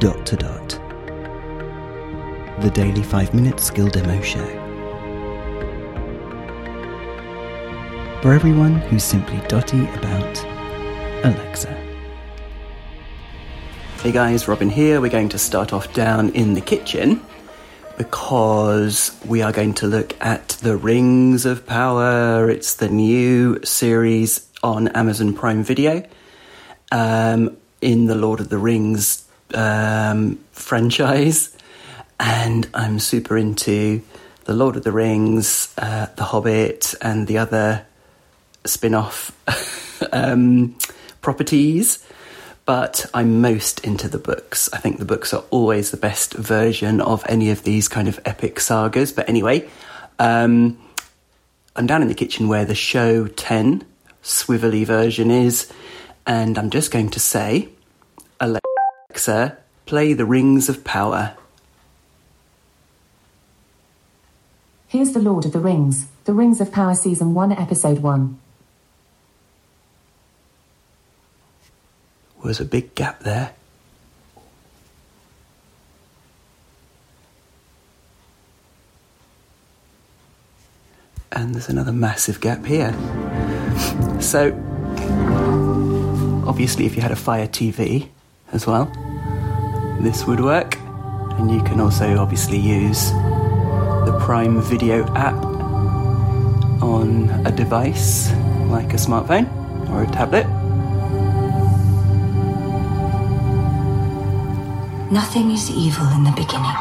Dot to Dot. The daily 5 minute skill demo show. For everyone who's simply dotty about Alexa. Hey guys, Robin here. We're going to start off down in the kitchen because we are going to look at the Rings of Power. It's the new series on Amazon Prime Video um, in the Lord of the Rings um, franchise. And I'm super into the Lord of the Rings, uh, The Hobbit, and the other spin off um, properties but I'm most into the books. I think the books are always the best version of any of these kind of epic sagas. But anyway, um, I'm down in the kitchen where the show 10 swivelly version is, and I'm just going to say, Alexa, play the Rings of Power. Here's The Lord of the Rings, The Rings of Power Season 1, Episode 1. was a big gap there. And there's another massive gap here. So, obviously, if you had a Fire TV as well, this would work. And you can also obviously use the Prime Video app on a device like a smartphone or a tablet. Nothing is evil in the beginning.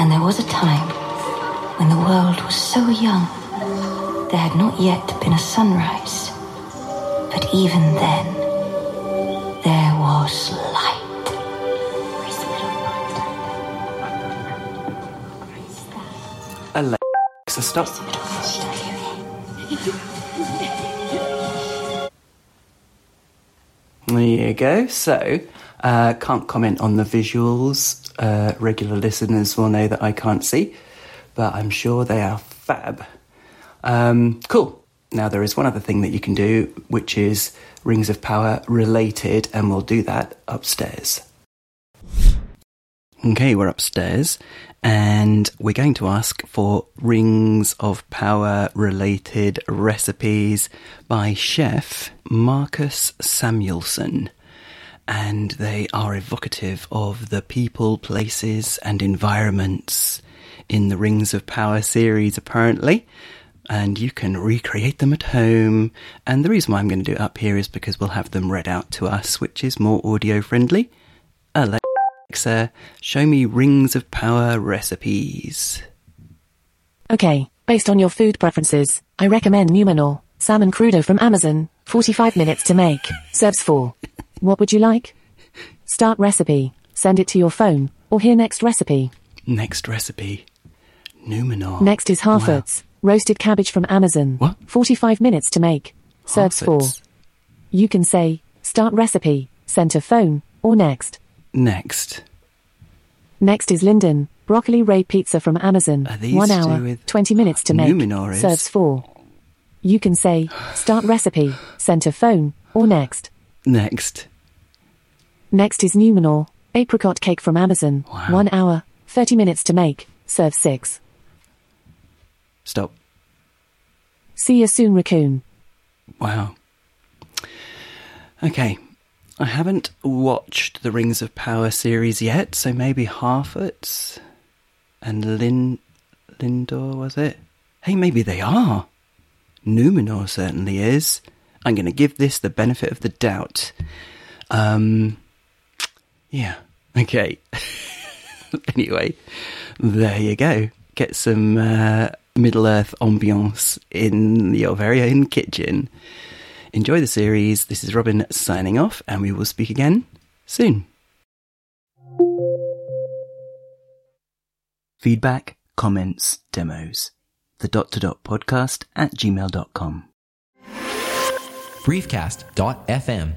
And there was a time when the world was so young, there had not yet been a sunrise. But even then, there was light. Alexa, stop. There you go. So, uh, can't comment on the visuals. Uh, regular listeners will know that I can't see, but I'm sure they are fab. Um, cool. Now, there is one other thing that you can do, which is Rings of Power related, and we'll do that upstairs. Okay, we're upstairs, and we're going to ask for Rings of Power related recipes by chef Marcus Samuelsson. And they are evocative of the people, places, and environments in the Rings of Power series, apparently. And you can recreate them at home. And the reason why I'm going to do it up here is because we'll have them read out to us, which is more audio friendly. Alexa, show me Rings of Power recipes. Okay, based on your food preferences, I recommend Numenor, salmon crudo from Amazon, 45 minutes to make, serves 4. What would you like? Start recipe, send it to your phone, or hear next recipe. Next recipe Numenor. Next is Harfoots, roasted cabbage from Amazon, What? 45 minutes to make, serves 4. Harfoots. You can say, start recipe, send to phone, or next. Next. Next is Lindon, broccoli ray pizza from Amazon. One hour, with 20 minutes to make. Serves four. You can say, start recipe, send to phone, or next. Next. Next is Numenor, apricot cake from Amazon. Wow. One hour, 30 minutes to make. Serve six. Stop. See you soon, raccoon. Wow. Okay. I haven't watched the Rings of Power series yet, so maybe Harfoots and Lin Lindor was it? Hey, maybe they are. Numenor certainly is. I'm going to give this the benefit of the doubt. Um, yeah. Okay. anyway, there you go. Get some uh, Middle Earth ambiance in your very own kitchen. Enjoy the series. This is Robin signing off, and we will speak again soon. Feedback, comments, demos. The dot to dot podcast at gmail.com. briefcast.fm